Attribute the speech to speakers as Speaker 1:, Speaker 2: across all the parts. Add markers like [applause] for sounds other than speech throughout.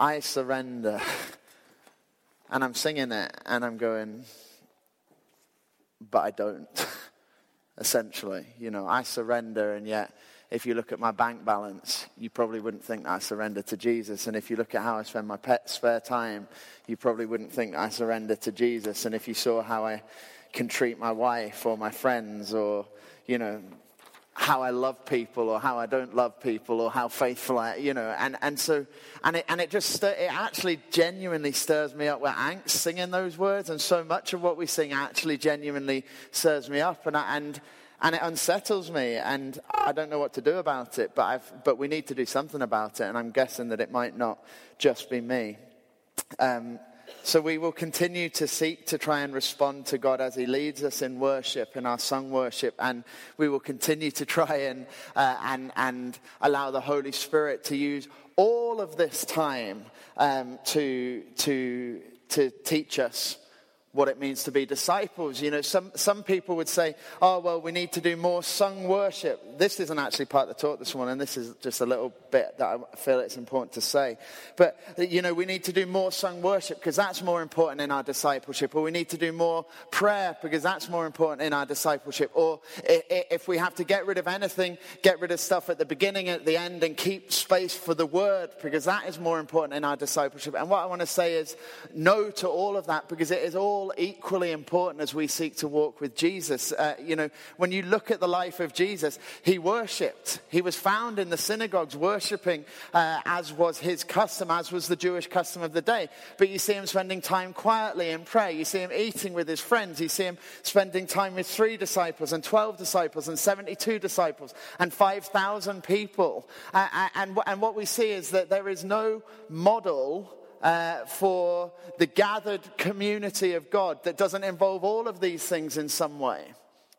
Speaker 1: I surrender. [laughs] And I'm singing it and I'm going, but I don't, [laughs] essentially. You know, I surrender and yet if you look at my bank balance, you probably wouldn't think that I surrender to Jesus. And if you look at how I spend my spare time, you probably wouldn't think that I surrender to Jesus. And if you saw how I can treat my wife or my friends or, you know, how I love people or how I don't love people or how faithful I, you know, and, and so, and it, and it just, stir, it actually genuinely stirs me up. We're angst singing those words and so much of what we sing actually genuinely stirs me up and, I, and, and it unsettles me and I don't know what to do about it, but, I've, but we need to do something about it and I'm guessing that it might not just be me. Um, so we will continue to seek to try and respond to God as He leads us in worship, in our sung worship, and we will continue to try and, uh, and, and allow the Holy Spirit to use all of this time um, to, to, to teach us what it means to be disciples. You know, some, some people would say, oh, well, we need to do more sung worship. This isn't actually part of the talk this morning. This is just a little bit that I feel it's important to say. But, you know, we need to do more sung worship because that's more important in our discipleship. Or we need to do more prayer because that's more important in our discipleship. Or if we have to get rid of anything, get rid of stuff at the beginning, at the end, and keep space for the word because that is more important in our discipleship. And what I want to say is no to all of that because it is all all equally important as we seek to walk with Jesus. Uh, you know, when you look at the life of Jesus, he worshipped. He was found in the synagogues worshiping uh, as was his custom, as was the Jewish custom of the day. But you see him spending time quietly in prayer. You see him eating with his friends. You see him spending time with three disciples and 12 disciples and 72 disciples and 5,000 people. Uh, uh, and, and what we see is that there is no model uh, for the gathered community of God that doesn't involve all of these things in some way.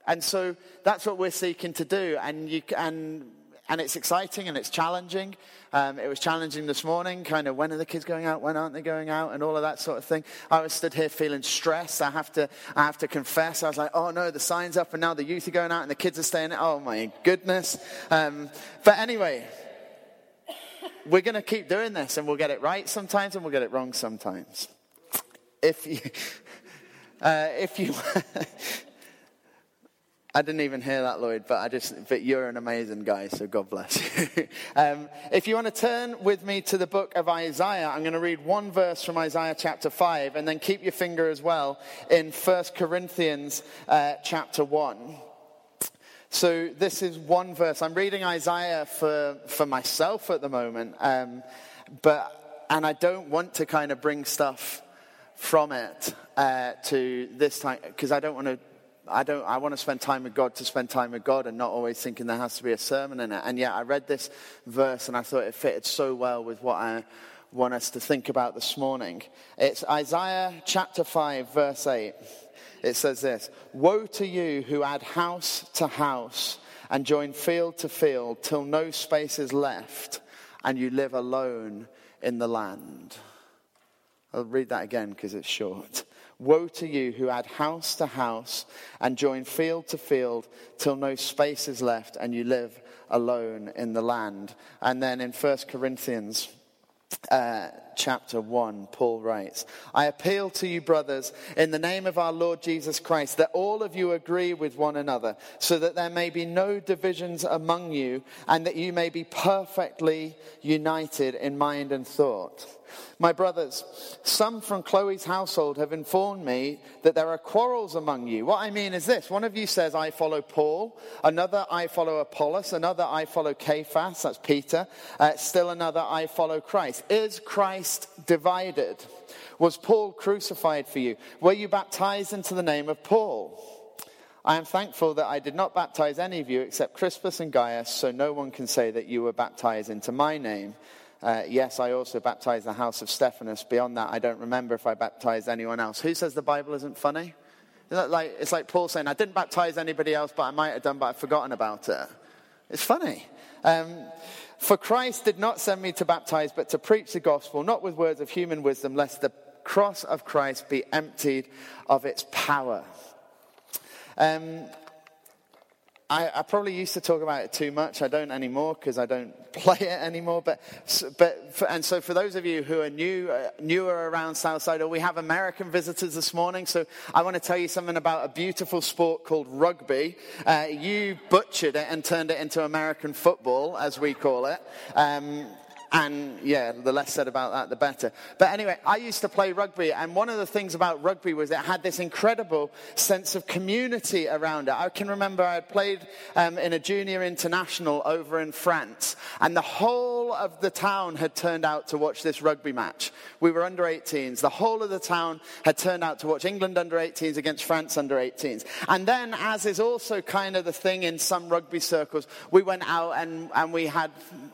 Speaker 1: And so that's what we're seeking to do. And, you, and, and it's exciting and it's challenging. Um, it was challenging this morning, kind of when are the kids going out, when aren't they going out, and all of that sort of thing. I was stood here feeling stressed. I have to, I have to confess. I was like, oh no, the sign's up, and now the youth are going out, and the kids are staying. Oh my goodness. Um, but anyway, we're going to keep doing this and we'll get it right sometimes and we'll get it wrong sometimes. If you, [laughs] uh, if you, [laughs] I didn't even hear that, Lloyd, but I just, but you're an amazing guy, so God bless you. [laughs] um, if you want to turn with me to the book of Isaiah, I'm going to read one verse from Isaiah chapter 5, and then keep your finger as well in 1 Corinthians uh, chapter 1. So this is one verse. I'm reading Isaiah for, for myself at the moment, um, but and I don't want to kind of bring stuff from it uh, to this time because I don't want to. I don't. I want to spend time with God to spend time with God, and not always thinking there has to be a sermon in it. And yet, I read this verse, and I thought it fitted so well with what I want us to think about this morning. It's Isaiah chapter five, verse eight it says this Woe to you who add house to house and join field to field till no space is left and you live alone in the land. I'll read that again because it's short. Woe to you who add house to house and join field to field till no space is left and you live alone in the land. And then in 1 Corinthians uh, chapter 1, Paul writes, I appeal to you, brothers, in the name of our Lord Jesus Christ, that all of you agree with one another, so that there may be no divisions among you, and that you may be perfectly united in mind and thought. My brothers, some from Chloe's household have informed me that there are quarrels among you. What I mean is this one of you says, I follow Paul, another, I follow Apollos, another, I follow Cephas, that's Peter, uh, still another, I follow Christ. Is Christ divided? Was Paul crucified for you? Were you baptized into the name of Paul? I am thankful that I did not baptize any of you except Crispus and Gaius, so no one can say that you were baptized into my name. Uh, yes, I also baptized the house of Stephanus. Beyond that, I don't remember if I baptized anyone else. Who says the Bible isn't funny? Like, it's like Paul saying, I didn't baptize anybody else, but I might have done, but I've forgotten about it. It's funny. Um, for Christ did not send me to baptize, but to preach the gospel, not with words of human wisdom, lest the cross of Christ be emptied of its power. Um, I, I, probably used to talk about it too much. I don't anymore because I don't [laughs] play it anymore. But, but for, and so for those of you who are new, uh, newer around Southside, or we have American visitors this morning, so I want to tell you something about a beautiful sport called rugby. Uh, you butchered it and turned it into American football, as we call it. Um, and yeah, the less said about that, the better. But anyway, I used to play rugby, and one of the things about rugby was it had this incredible sense of community around it. I can remember I had played um, in a junior international over in France, and the whole of the town had turned out to watch this rugby match. We were under 18s. The whole of the town had turned out to watch England under 18s against France under 18s. And then, as is also kind of the thing in some rugby circles, we went out and, and we had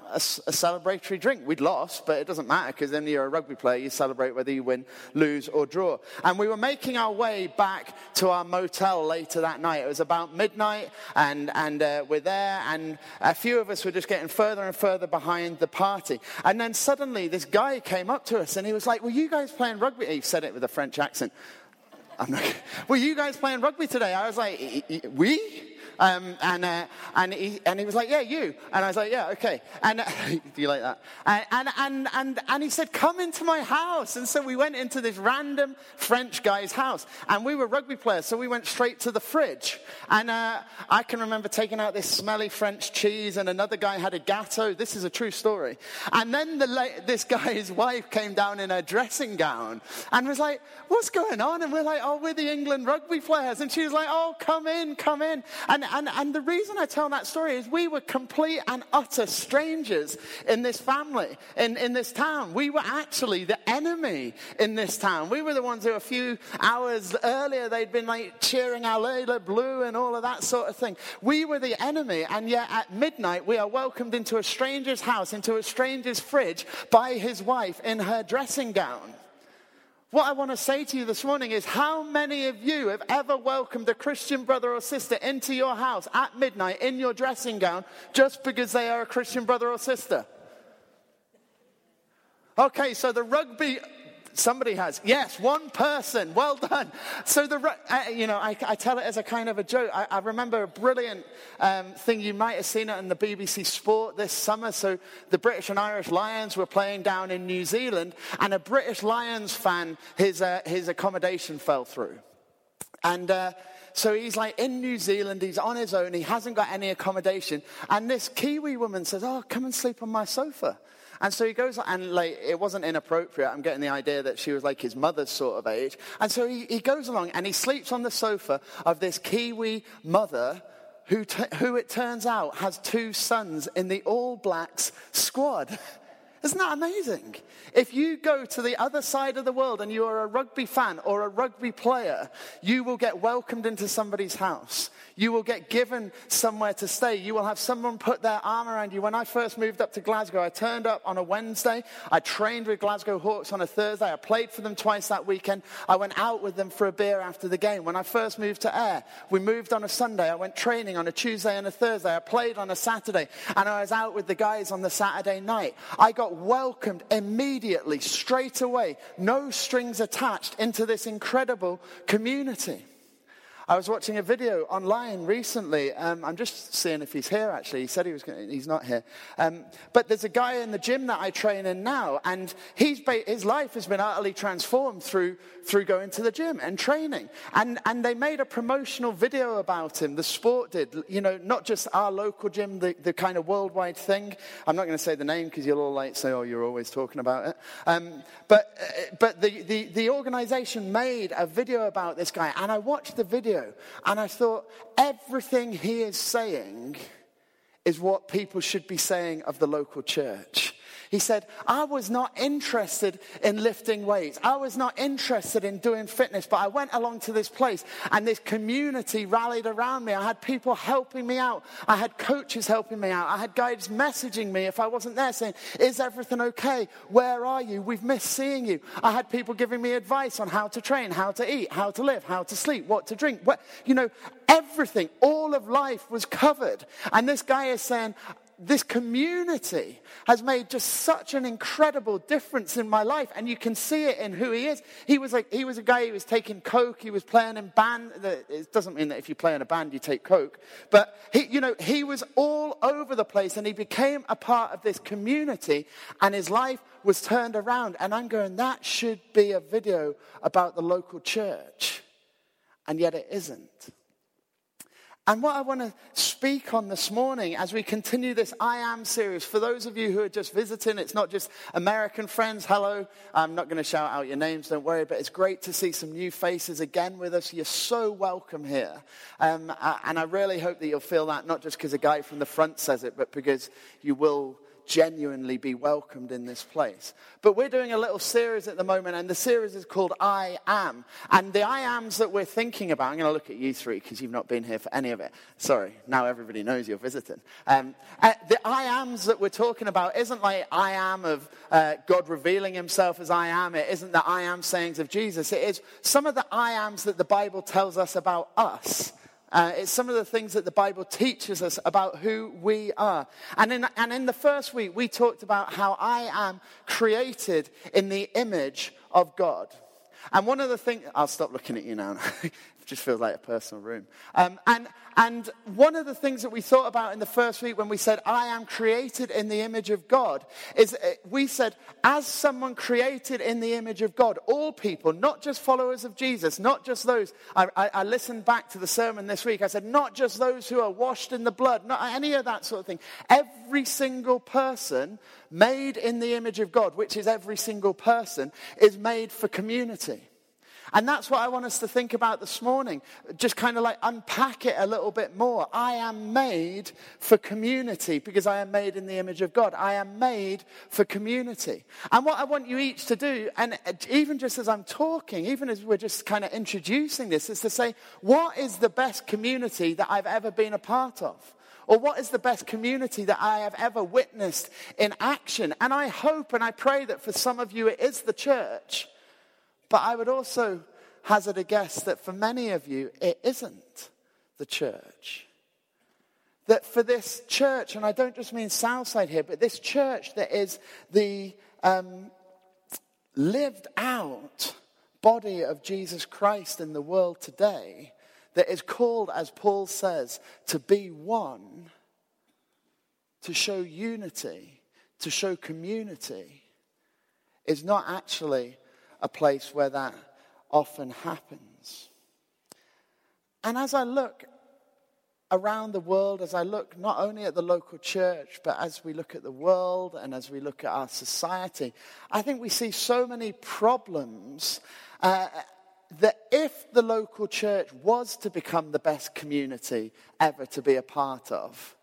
Speaker 1: a, a celebratory drink. We'd lost, but it doesn't matter because then you're a rugby player. You celebrate whether you win, lose, or draw. And we were making our way back to our motel later that night. It was about midnight, and, and uh, we're there, and a few of us were just getting further and further behind the party. And then suddenly, this guy came up to us and he was like, Were you guys playing rugby? He said it with a French accent. I'm not, [laughs] were you guys playing rugby today? I was like, We? Um, and, uh, and, he, and he was like, yeah, you. And I was like, yeah, okay. And [laughs] do you like that? And, and, and, and, and he said, come into my house. And so we went into this random French guy's house. And we were rugby players, so we went straight to the fridge. And uh, I can remember taking out this smelly French cheese, and another guy had a gatto. This is a true story. And then the, this guy's wife came down in her dressing gown and was like, what's going on? And we're like, oh, we're the England rugby players. And she was like, oh, come in, come in. And and, and the reason I tell that story is we were complete and utter strangers in this family, in, in this town. We were actually the enemy in this town. We were the ones who a few hours earlier they'd been like cheering Allez les Bleus and all of that sort of thing. We were the enemy, and yet at midnight we are welcomed into a stranger's house, into a stranger's fridge by his wife in her dressing gown. What I want to say to you this morning is how many of you have ever welcomed a Christian brother or sister into your house at midnight in your dressing gown just because they are a Christian brother or sister? Okay, so the rugby Somebody has. Yes, one person. Well done. So, the, uh, you know, I, I, tell it as a kind of a joke. I, I remember a brilliant um, thing. You might have seen it in the BBC Sport this summer. So, the British and Irish Lions were playing down in New Zealand, and a British Lions fan, his, uh, his accommodation fell through. And, uh, so he's like in New Zealand, he's on his own, he hasn't got any accommodation. And this Kiwi woman says, Oh, come and sleep on my sofa. And so he goes, and like, it wasn't inappropriate. I'm getting the idea that she was like his mother's sort of age. And so he, he goes along and he sleeps on the sofa of this Kiwi mother who, t- who it turns out has two sons in the All Blacks squad. [laughs] Isn't that amazing? If you go to the other side of the world and you are a rugby fan or a rugby player, you will get welcomed into somebody's house. You will get given somewhere to stay. You will have someone put their arm around you. When I first moved up to Glasgow, I turned up on a Wednesday. I trained with Glasgow Hawks on a Thursday. I played for them twice that weekend. I went out with them for a beer after the game. When I first moved to Ayr, we moved on a Sunday. I went training on a Tuesday and a Thursday. I played on a Saturday. And I was out with the guys on the Saturday night. I got welcomed immediately, straight away, no strings attached into this incredible community. I was watching a video online recently. Um, I'm just seeing if he's here, actually. He said he was going he's not here. Um, but there's a guy in the gym that I train in now, and he's, his life has been utterly transformed through, through going to the gym and training. And, and they made a promotional video about him. The sport did, you know, not just our local gym, the, the kind of worldwide thing. I'm not going to say the name because you'll all like say, oh, you're always talking about it. Um, but uh, but the, the, the organization made a video about this guy, and I watched the video video. And I thought, everything he is saying is what people should be saying of the local church. He said, I was not interested in lifting weights. I was not interested in doing fitness, but I went along to this place and this community rallied around me. I had people helping me out. I had coaches helping me out. I had guides messaging me if I wasn't there saying, Is everything okay? Where are you? We've missed seeing you. I had people giving me advice on how to train, how to eat, how to live, how to sleep, what to drink. What, you know, everything, all of life was covered. And this guy is saying, this community has made just such an incredible difference in my life and you can see it in who he is. He was like he was a guy who was taking coke he was playing in band it doesn't mean that if you play in a band you take coke but he you know he was all over the place and he became a part of this community and his life was turned around and i'm going that should be a video about the local church. And yet it isn't and what I want to speak on this morning as we continue this I Am series, for those of you who are just visiting, it's not just American friends, hello. I'm not going to shout out your names, don't worry, but it's great to see some new faces again with us. You're so welcome here. Um, and I really hope that you'll feel that, not just because a guy from the front says it, but because you will genuinely be welcomed in this place. But we're doing a little series at the moment, and the series is called I Am. And the I Ams that we're thinking about, I'm going to look at you three because you've not been here for any of it. Sorry, now everybody knows you're visiting. Um, uh, the I Ams that we're talking about isn't like I am of uh, God revealing himself as I am. It isn't the I am sayings of Jesus. It is some of the I Ams that the Bible tells us about us. Uh, it's some of the things that the Bible teaches us about who we are. And in, and in the first week, we talked about how I am created in the image of God. And one of the things, I'll stop looking at you now. [laughs] just feels like a personal room. Um, and, and one of the things that we thought about in the first week when we said, I am created in the image of God, is uh, we said, as someone created in the image of God, all people, not just followers of Jesus, not just those, I, I, I listened back to the sermon this week, I said, not just those who are washed in the blood, not any of that sort of thing. Every single person made in the image of God, which is every single person, is made for community. And that's what I want us to think about this morning. Just kind of like unpack it a little bit more. I am made for community because I am made in the image of God. I am made for community. And what I want you each to do, and even just as I'm talking, even as we're just kind of introducing this, is to say, what is the best community that I've ever been a part of? Or what is the best community that I have ever witnessed in action? And I hope and I pray that for some of you it is the church. But I would also hazard a guess that for many of you, it isn't the church. That for this church, and I don't just mean Southside here, but this church that is the um, lived out body of Jesus Christ in the world today, that is called, as Paul says, to be one, to show unity, to show community, is not actually a place where that often happens. And as I look around the world, as I look not only at the local church, but as we look at the world and as we look at our society, I think we see so many problems uh, that if the local church was to become the best community ever to be a part of,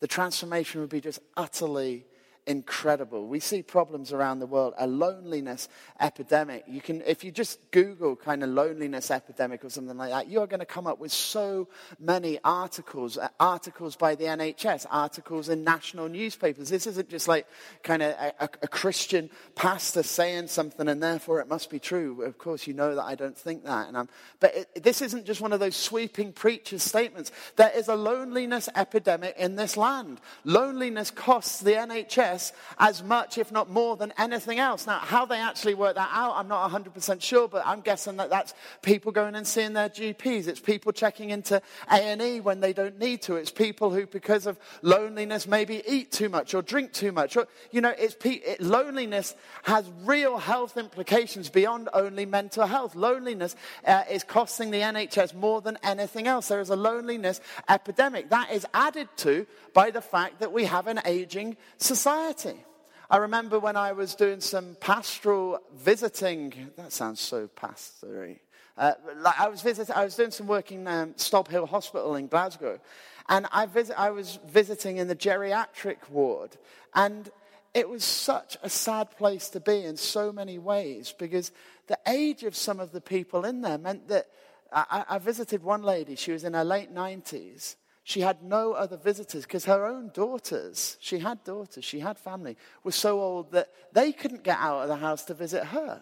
Speaker 1: the transformation would be just utterly incredible. We see problems around the world, a loneliness epidemic. You can, if you just Google kind of loneliness epidemic or something like that, you're going to come up with so many articles, uh, articles by the NHS, articles in national newspapers. This isn't just like kind of a, a, a Christian pastor saying something and therefore it must be true. Of course, you know that I don't think that. And I'm, but it, this isn't just one of those sweeping preacher's statements. There is a loneliness epidemic in this land. Loneliness costs the NHS as much, if not more, than anything else. Now, how they actually work that out, I'm not 100% sure, but I'm guessing that that's people going and seeing their GPs. It's people checking into A&E when they don't need to. It's people who, because of loneliness, maybe eat too much or drink too much. Or, you know, it's pe- it, loneliness has real health implications beyond only mental health. Loneliness uh, is costing the NHS more than anything else. There is a loneliness epidemic. That is added to by the fact that we have an aging society society. I remember when I was doing some pastoral visiting. That sounds so pastory. Uh, like I was visiting, I was doing some work in um, Stobhill Hospital in Glasgow, and I, visit, I was visiting in the geriatric ward, and it was such a sad place to be in so many ways because the age of some of the people in there meant that I, I visited one lady. She was in her late nineties, she had no other visitors because her own daughters, she had daughters, she had family, were so old that they couldn't get out of the house to visit her.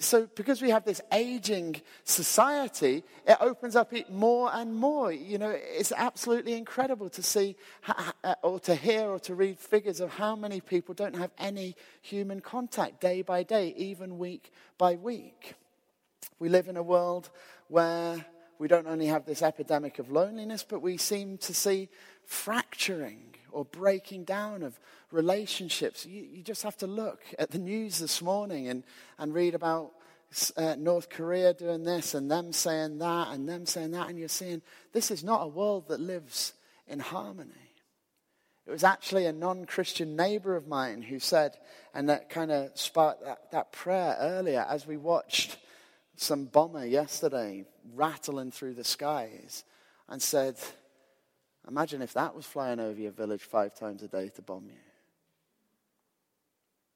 Speaker 1: So, because we have this aging society, it opens up more and more. You know, it's absolutely incredible to see uh, or to hear or to read figures of how many people don't have any human contact day by day, even week by week. We live in a world where we don't only have this epidemic of loneliness, but we seem to see fracturing or breaking down of relationships. You, you just have to look at the news this morning and, and read about uh, North Korea doing this and them saying that and them saying that, and you're seeing this is not a world that lives in harmony. It was actually a non Christian neighbor of mine who said, and that kind of sparked that, that prayer earlier as we watched some bomber yesterday rattling through the skies and said, Imagine if that was flying over your village five times a day to bomb you.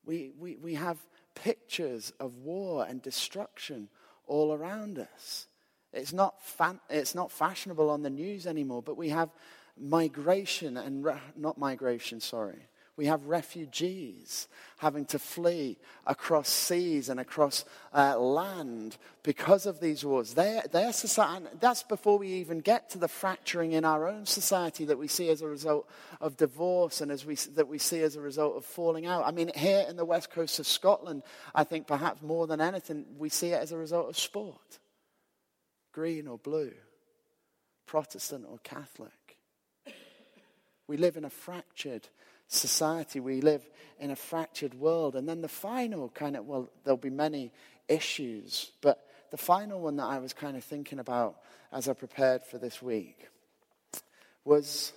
Speaker 1: We, we, we have pictures of war and destruction all around us. It's not, fan, it's not fashionable on the news anymore, but we have migration and, not migration, sorry, we have refugees having to flee across seas and across uh, land because of these wars. Their, society, that's before we even get to the fracturing in our own society that we see as a result of divorce and as we, that we see as a result of falling out. I mean, here in the west coast of Scotland, I think perhaps more than anything, we see it as a result of sport green or blue, Protestant or Catholic. We live in a fractured society. We live in a fractured world. And then the final kind of, well, there'll be many issues, but the final one that I was kind of thinking about as I prepared for this week was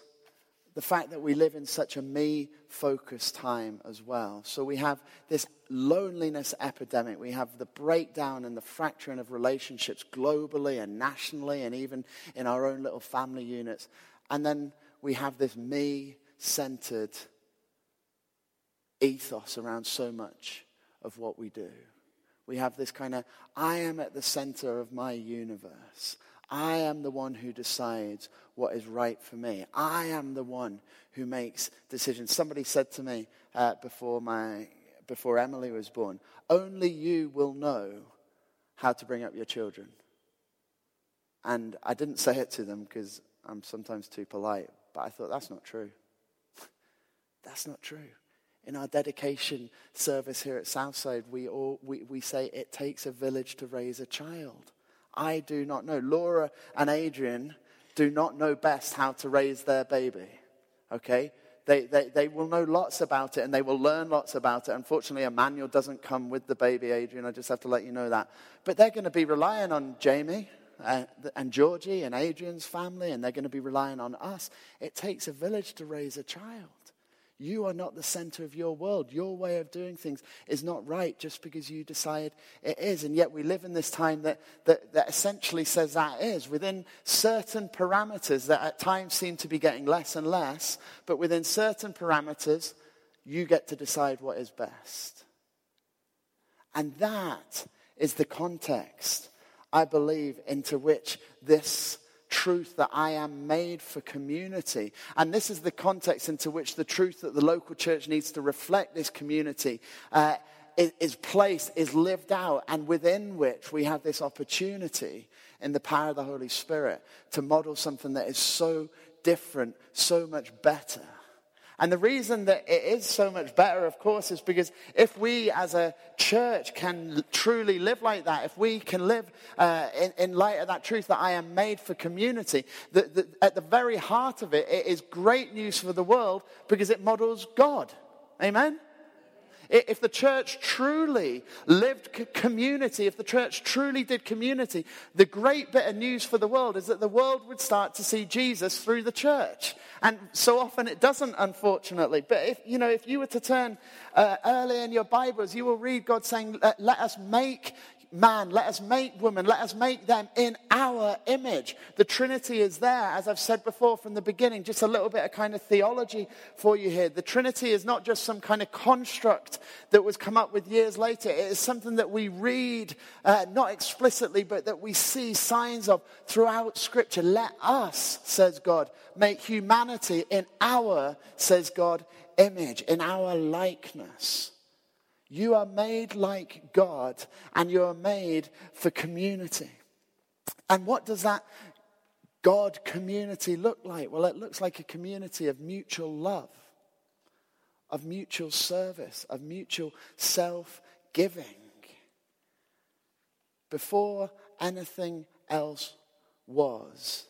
Speaker 1: the fact that we live in such a me focused time as well. So we have this loneliness epidemic. We have the breakdown and the fracturing of relationships globally and nationally and even in our own little family units. And then we have this me centered ethos around so much of what we do. We have this kind of, I am at the center of my universe. I am the one who decides what is right for me. I am the one who makes decisions. Somebody said to me uh, before, my, before Emily was born, only you will know how to bring up your children. And I didn't say it to them because I'm sometimes too polite, but I thought that's not true. [laughs] that's not true in our dedication service here at Southside, we, all, we, we say it takes a village to raise a child. I do not know. Laura and Adrian do not know best how to raise their baby. Okay? They, they, they will know lots about it and they will learn lots about it. Unfortunately, a manual doesn't come with the baby, Adrian. I just have to let you know that. But they're going to be relying on Jamie uh, and Georgie and Adrian's family, and they're going to be relying on us. It takes a village to raise a child. You are not the center of your world. Your way of doing things is not right just because you decide it is. And yet we live in this time that, that, that essentially says that is within certain parameters that at times seem to be getting less and less, but within certain parameters, you get to decide what is best. And that is the context, I believe, into which this truth that I am made for community. And this is the context into which the truth that the local church needs to reflect this community uh, is, is placed, is lived out, and within which we have this opportunity in the power of the Holy Spirit to model something that is so different, so much better and the reason that it is so much better, of course, is because if we as a church can truly live like that, if we can live uh, in, in, light of that truth that I am made for community, that, at the very heart of it, it is great news for the world because it models God. Amen? If the church truly lived community, if the church truly did community, the great bit of news for the world is that the world would start to see Jesus through the church. And so often it doesn't, unfortunately. But if, you know, if you were to turn uh, early in your Bibles, you will read God saying, let, let us make man, let us make woman, let us make them in our image. The Trinity is there, as I've said before from the beginning, just a little bit of kind of theology for you here. The Trinity is not just some kind of construct that was come up with years later. It is something that we read, uh, not explicitly, but that we see signs of throughout Scripture. Let us, says God, make humanity in our, says God, image, in our likeness. You are made like God and you are made for community. And what does that God community look like? Well, it looks like a community of mutual love, of mutual service, of mutual self giving. Before anything else was,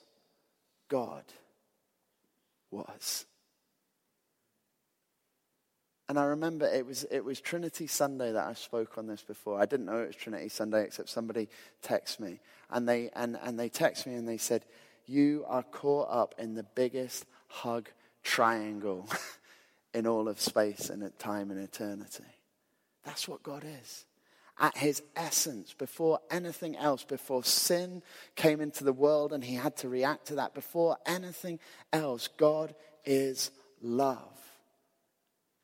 Speaker 1: God was. And I remember it was, it was Trinity Sunday that I spoke on this before. I didn't know it was Trinity Sunday, except somebody texted me. And they, and, and they texted me and they said, You are caught up in the biggest hug triangle [laughs] in all of space and at time and eternity. That's what God is. At his essence, before anything else, before sin came into the world and he had to react to that, before anything else, God is love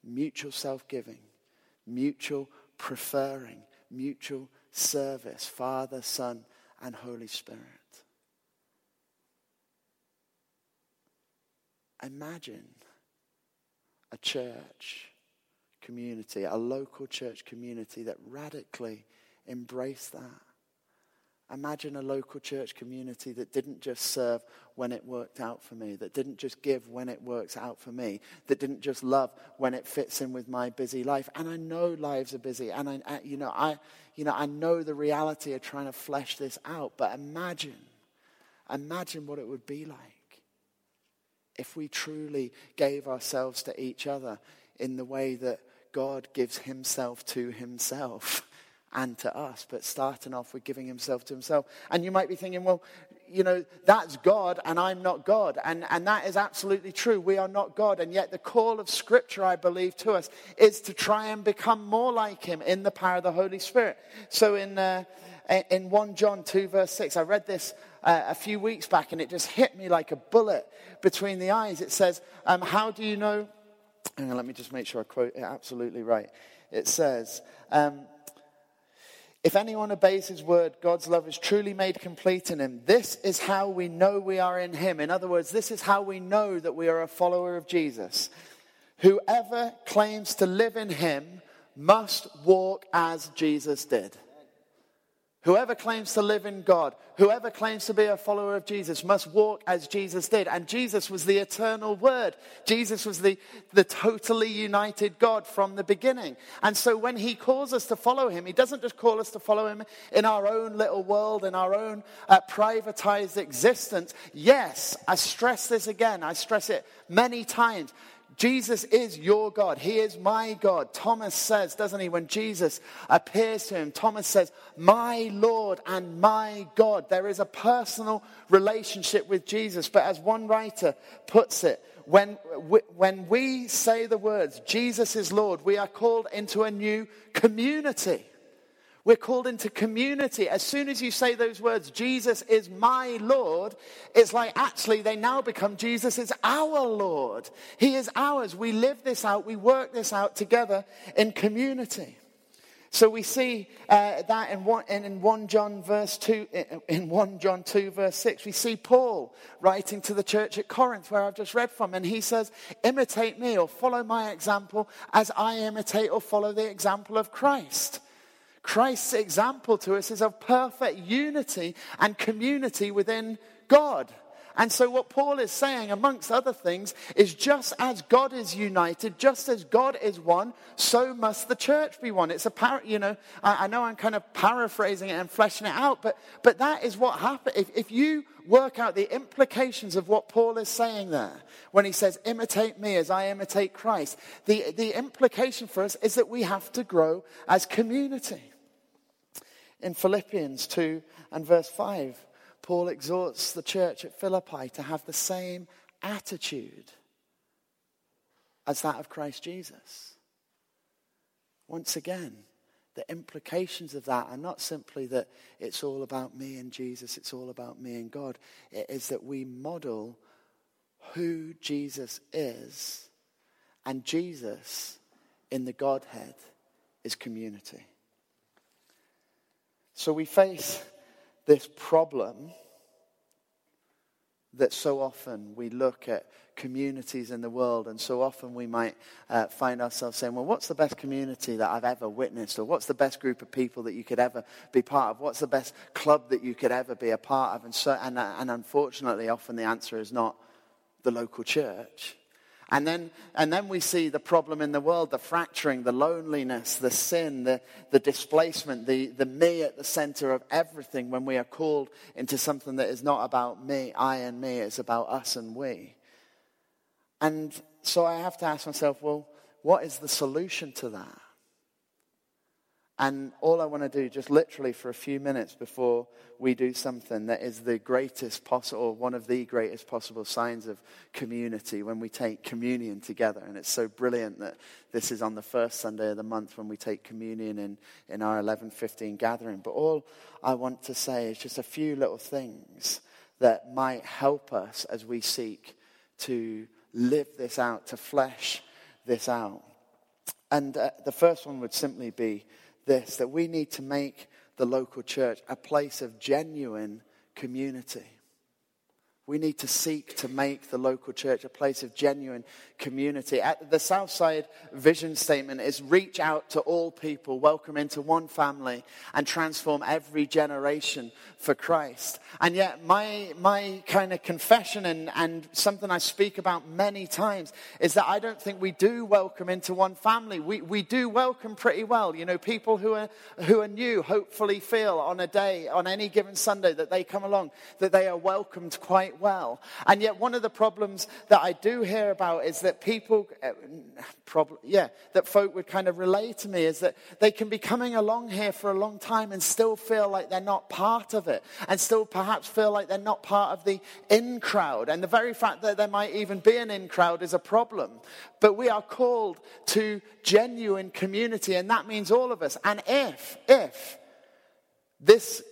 Speaker 1: mutual self giving, mutual preferring, mutual service, Father, Son, and Holy Spirit. Imagine a church community, a local church community that radically embraced that. Imagine a local church community that didn't just serve when it worked out for me, that didn't just give when it works out for me, that didn't just love when it fits in with my busy life. And I know lives are busy, and I, you know, I, you know, I know the reality of trying to flesh this out. But imagine, imagine what it would be like if we truly gave ourselves to each other in the way that God gives Himself to Himself and to us, but starting off with giving himself to himself. And you might be thinking, well, you know, that's God and I'm not God. And, and that is absolutely true. We are not God. And yet the call of Scripture, I believe, to us is to try and become more like him in the power of the Holy Spirit. So in, uh, in 1 John 2, verse 6, I read this uh, a few weeks back and it just hit me like a bullet between the eyes. It says, um, How do you know? Hang on, let me just make sure I quote it absolutely right. It says, um, if anyone obeys his word, God's love is truly made complete in him. This is how we know we are in him. In other words, this is how we know that we are a follower of Jesus. Whoever claims to live in him must walk as Jesus did. Whoever claims to live in God, whoever claims to be a follower of Jesus must walk as Jesus did. And Jesus was the eternal word. Jesus was the, the totally united God from the beginning. And so when he calls us to follow him, he doesn't just call us to follow him in our own little world, in our own uh, privatized existence. Yes, I stress this again. I stress it many times. Jesus is your God. He is my God. Thomas says, doesn't he, when Jesus appears to him, Thomas says, My Lord and my God. There is a personal relationship with Jesus. But as one writer puts it, when, when we say the words, Jesus is Lord, we are called into a new community. We're called into community. As soon as you say those words, Jesus is my Lord, it's like actually they now become Jesus is our Lord. He is ours. We live this out, we work this out together in community. So we see uh, that in one, in 1 John verse 2, in 1 John 2 verse 6, we see Paul writing to the church at Corinth where I've just read from, and he says, imitate me or follow my example as I imitate or follow the example of Christ. Christ's example to us is of perfect unity and community within God. And so, what Paul is saying, amongst other things, is just as God is united, just as God is one, so must the church be one. It's a, par- you know, I, I know I'm kind of paraphrasing it and fleshing it out, but, but that is what happened. If, if you work out the implications of what Paul is saying there, when he says, imitate me as I imitate Christ, the, the implication for us is that we have to grow as community. In Philippians 2 and verse 5, Paul exhorts the church at Philippi to have the same attitude as that of Christ Jesus. Once again, the implications of that are not simply that it's all about me and Jesus, it's all about me and God. It is that we model who Jesus is, and Jesus in the Godhead is community. So we face this problem that so often we look at communities in the world, and so often we might uh, find ourselves saying, Well, what's the best community that I've ever witnessed? Or what's the best group of people that you could ever be part of? What's the best club that you could ever be a part of? And, so, and, uh, and unfortunately, often the answer is not the local church. And then, and then we see the problem in the world the fracturing, the loneliness, the sin, the, the displacement, the, the me at the center of everything when we are called into something that is not about me, I and me, it's about us and we. And so I have to ask myself, well, what is the solution to that? And all I want to do, just literally for a few minutes before we do something that is the greatest possible, one of the greatest possible signs of community when we take communion together. And it's so brilliant that this is on the first Sunday of the month when we take communion in, in our 11:15 gathering. But all I want to say is just a few little things that might help us as we seek to live this out, to flesh this out. And uh, the first one would simply be this that we need to make the local church a place of genuine community. We need to seek to make the local church a place of genuine community. At the Southside vision statement is reach out to all people, welcome into one family, and transform every generation for Christ. And yet, my, my kind of confession and, and something I speak about many times is that I don't think we do welcome into one family. We, we do welcome pretty well. You know, people who are, who are new hopefully feel on a day, on any given Sunday that they come along, that they are welcomed quite well. And yet, one of the problems that I do hear about is that people, uh, prob- yeah, that folk would kind of relay to me is that they can be coming along here for a long time and still feel like they're not part of it, and still perhaps feel like they're not part of the in crowd. And the very fact that there might even be an in crowd is a problem. But we are called to genuine community, and that means all of us. And if, if, this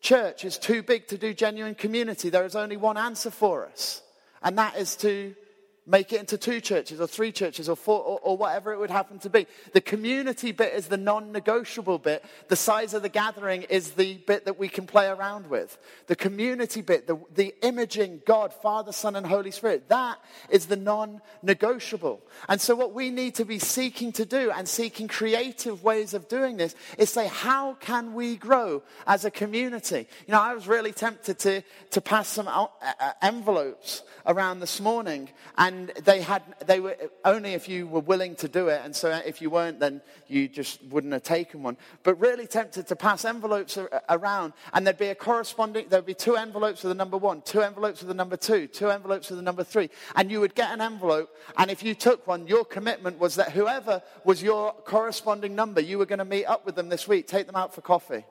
Speaker 1: church is too big to do genuine community, there is only one answer for us, and that is to make it into two churches or three churches or four or, or, whatever it would happen to be. The community bit is the non negotiable bit. The size of the gathering is the bit that we can play around with. The community bit, the, the imaging God, Father, Son, and Holy Spirit, that is the non negotiable. And so, what we need to be seeking to do and seeking creative ways of doing this is say, how can we grow as a community? You know, I was really tempted to, to pass some uh, uh, envelopes around this morning and and they had they were only if you were willing to do it. And so if you weren't then you just wouldn't have taken one. But really tempted to pass envelopes around. And there'd be a corresponding there'd be two envelopes with the number one two envelopes with the number two two envelopes with the number three. And you would get an envelope. And if you took one your commitment was that whoever was your corresponding number you were going to meet up with them this week take them out for coffee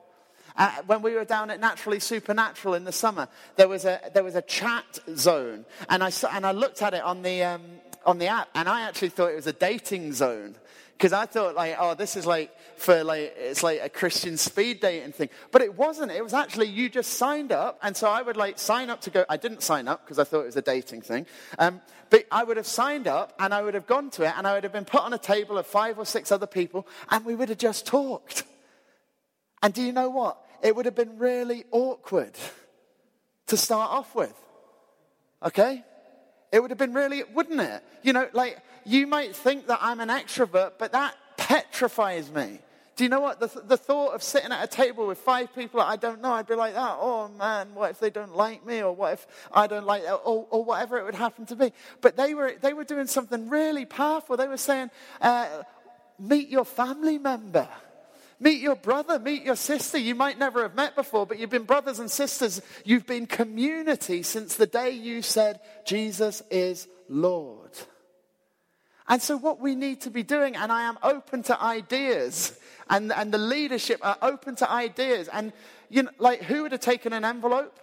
Speaker 1: uh, when we were down at Naturally Supernatural in the summer, there was a, there was a chat zone. And I, and I looked at it on the, um, on the app, and I actually thought it was a dating zone. Because I thought, like, oh, this is like for like, it's like a Christian speed dating thing. But it wasn't. It was actually you just signed up. And so I would like sign up to go. I didn't sign up because I thought it was a dating thing. Um, but I would have signed up and I would have gone to it and I would have been put on a table of five or six other people and we would have just talked. And do you know what? It would have been really awkward to start off with. Okay? It would have been really, wouldn't it? You know, like, you might think that I'm an extrovert, but that petrifies me. Do you know what? The, the thought of sitting at a table with five people I don't know, I'd be like, that. oh man, what if they don't like me? Or what if I don't like, or, or whatever it would happen to be. But they were, they were doing something really powerful. They were saying, uh, meet your family member. Meet your brother, meet your sister. You might never have met before, but you've been brothers and sisters. You've been community since the day you said, Jesus is Lord. And so, what we need to be doing, and I am open to ideas, and, and the leadership are open to ideas. And, you know, like, who would have taken an envelope?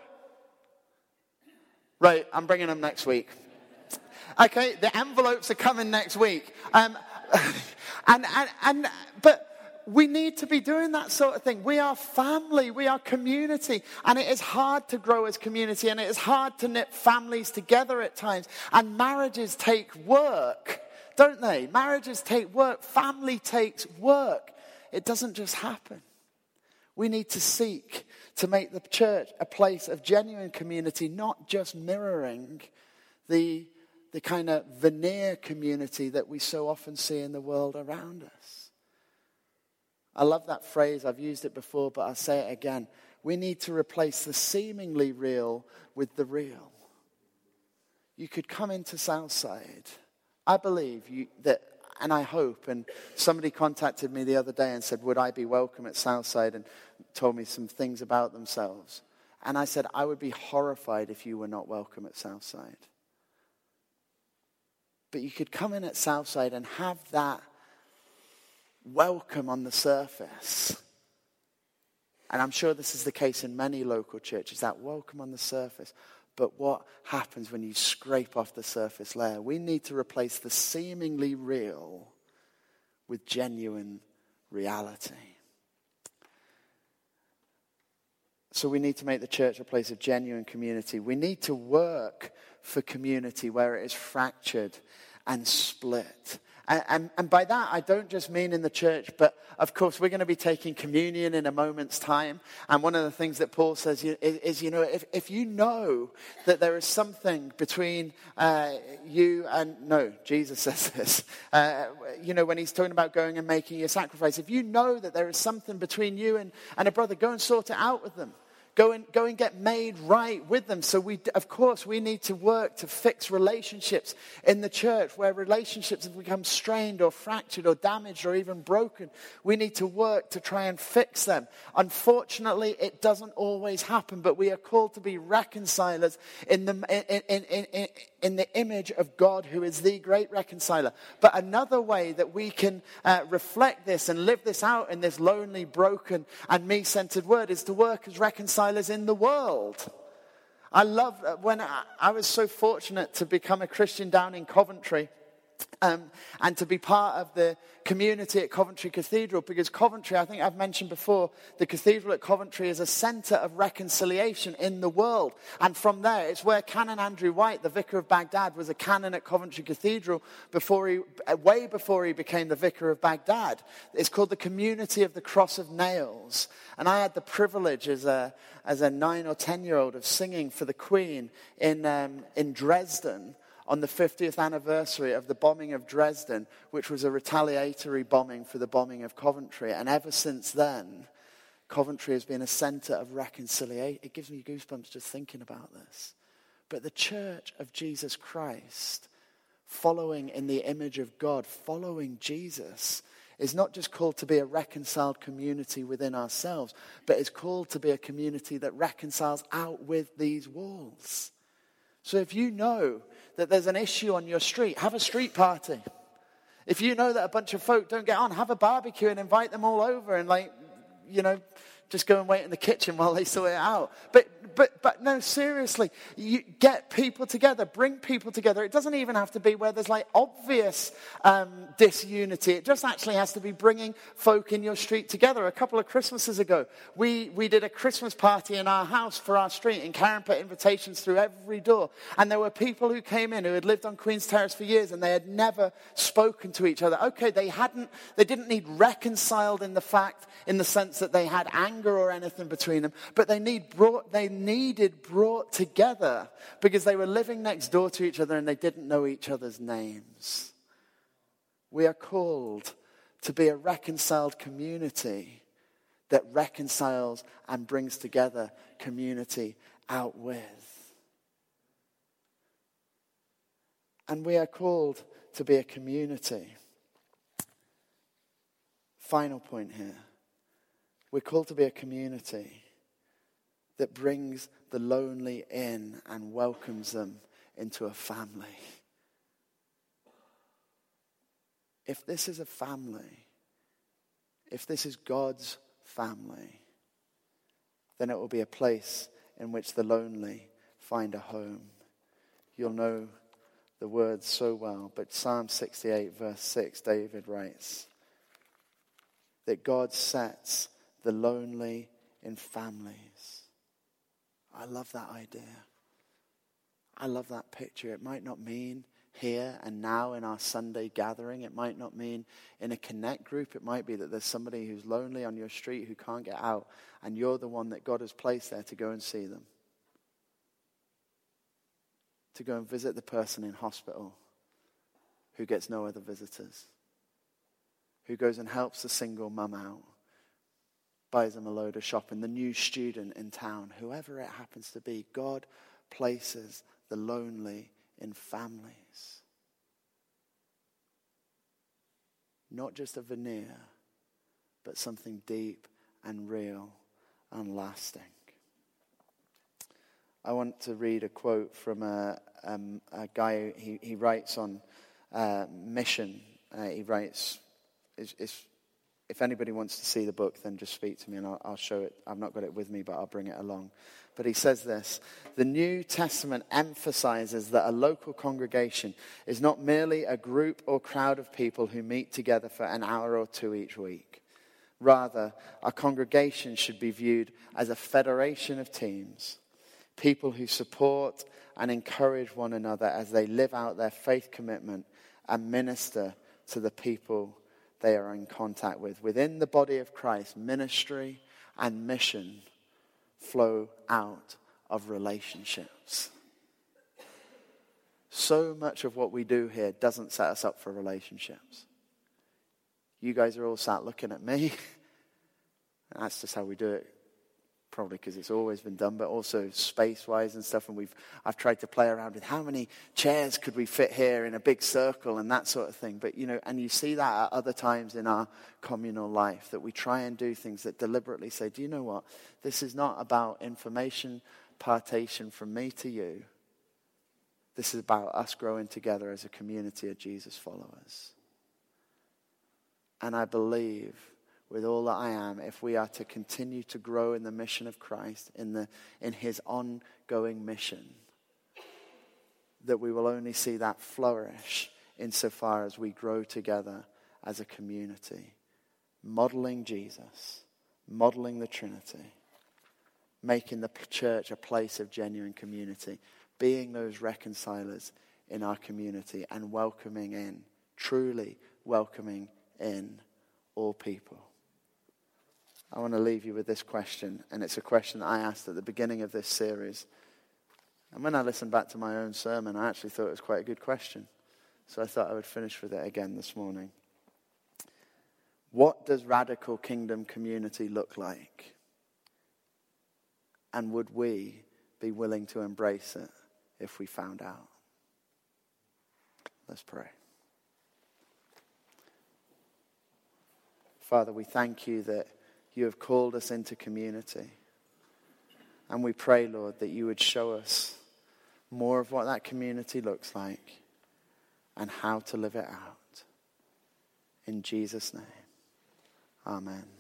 Speaker 1: Right, I'm bringing them next week. Okay, the envelopes are coming next week. Um, [laughs] and, and, and, but we need to be doing that sort of thing. We are family, we are community, and it is hard to grow as community, and it is hard to knit families together at times. And marriages take work, don't they? Marriages take work, family takes work. It doesn't just happen. We need to seek to make the church a place of genuine community, not just mirroring the, the kind of veneer community that we so often see in the world around us. I love that phrase. I've used it before, but I'll say it again. We need to replace the seemingly real with the real. You could come into Southside. I believe you, that and I hope. And somebody contacted me the other day and said, Would I be welcome at Southside? And told me some things about themselves. And I said, I would be horrified if you were not welcome at Southside. But you could come in at Southside and have that welcome on the surface. And I'm sure this is the case in many local churches, that welcome on the surface. But what happens when you scrape off the surface layer? We need to replace the seemingly real with genuine reality. So we need to make the church a place of genuine community. We need to work for community where it is fractured and split. And, and, and, by that, I don't just mean in the church, but of course, we're going to be taking communion in a moment's time. And one of the things that Paul says is, is you know, if, if you know that there is something between uh, you and, no, Jesus [laughs] says this, uh, you know, when he's talking about going and making a sacrifice, if you know that there is something between you and, and a brother, go and sort it out with them. Go and, go and get made right with them. So, we, of course, we need to work to fix relationships in the church where relationships have become strained or fractured or damaged or even broken. We need to work to try and fix them. Unfortunately, it doesn't always happen, but we are called to be reconcilers in the, in, in, in, in the image of God, who is the great reconciler. But another way that we can uh, reflect this and live this out in this lonely, broken, and me centered word is to work as reconcilers reconcilers in the world. I love when I, I was so fortunate to become a Christian down in Coventry. Um, and to be part of the community at Coventry Cathedral because Coventry, I think I've mentioned before, the cathedral at Coventry is a center of reconciliation in the world. And from there, it's where Canon Andrew White, the vicar of Baghdad, was a canon at Coventry Cathedral before he, way before he became the vicar of Baghdad. It's called the Community of the Cross of Nails. And I had the privilege as a, as a nine or ten year old of singing for the Queen in, um, in Dresden on the 50th anniversary of the bombing of Dresden, which was a retaliatory bombing for the bombing of Coventry. And ever since then, Coventry has been a center of reconciliation. It gives me goosebumps just thinking about this. But the church of Jesus Christ, following in the image of God, following Jesus, is not just called to be a reconciled community within ourselves, but is called to be a community that reconciles out with these walls. So if you know that there's an issue on your street, have a street party. If you know that a bunch of folk don't get on, have a barbecue and invite them all over and, like, you know, just go and wait in the kitchen while they sort it out. But but, but no, seriously, you get people together, bring people together. It doesn't even have to be where there's like obvious um, disunity. It just actually has to be bringing folk in your street together. A couple of Christmases ago, we, we did a Christmas party in our house for our street, and Karen put invitations through every door. And there were people who came in who had lived on Queen's Terrace for years and they had never spoken to each other. Okay, they hadn't, they didn't need reconciled in the fact, in the sense that they had anger or anything between them, but they need brought, they needed brought together because they were living next door to each other and they didn't know each other's names. We are called to be a reconciled community that reconciles and brings together community out with. And we are called to be a community. Final point here. We're called to be a community that brings the lonely in and welcomes them into a family. If this is a family, if this is God's family, then it will be a place in which the lonely find a home. You'll know the words so well, but Psalm 68, verse 6, David writes that God sets the lonely in families. I love that idea. I love that picture. It might not mean here and now in our Sunday gathering. It might not mean in a connect group. It might be that there's somebody who's lonely on your street who can't get out, and you're the one that God has placed there to go and see them. To go and visit the person in hospital who gets no other visitors. Who goes and helps the single mum out, buys them a load of shopping, the new student in town, whoever it happens to be. God places the lonely in families. Not just a veneer, but something deep and real and lasting. I want to read a quote from a, um, a guy, he, he writes on uh, mission. Uh, he writes, it's, it's, if anybody wants to see the book, then just speak to me and I'll, I'll show it. I've not got it with me, but I'll bring it along. But he says this The New Testament emphasizes that a local congregation is not merely a group or crowd of people who meet together for an hour or two each week. Rather, a congregation should be viewed as a federation of teams, people who support and encourage one another as they live out their faith commitment and minister to the people they are in contact with. Within the body of Christ, ministry and mission flow out of relationships. So much of what we do here doesn't set us up for relationships. You guys are all sat looking at me. [laughs] That's just how we do it probably because it's always been done, but also space-wise and stuff. And we've I've tried to play around with how many chairs could we fit here in a big circle and that sort of thing. But you know, and you see that at other times in our communal life that we try and do things that deliberately say, "Do you know what? This is not about information partition from me to you. This is about us growing together as a community of Jesus followers." And I believe with all that I am, if we are to continue to grow in the mission of Christ, in, the, in his ongoing mission, that we will only see that flourish insofar as we grow together as a community, modeling Jesus, modeling the Trinity, making the church a place of genuine community, being those reconcilers in our community and welcoming in, truly welcoming in all people. I want to leave you with this question, and it's a question that I asked at the beginning of this series. And when I listened back to my own sermon, I actually thought it was quite a good question. So I thought I would finish with it again this morning. What does radical kingdom community look like? And would we be willing to embrace it if we found out? Let's pray. Father, we thank you that you have called us into community. And we pray, Lord, that you would show us more of what that community looks like and how to live it out. In Jesus' name, amen.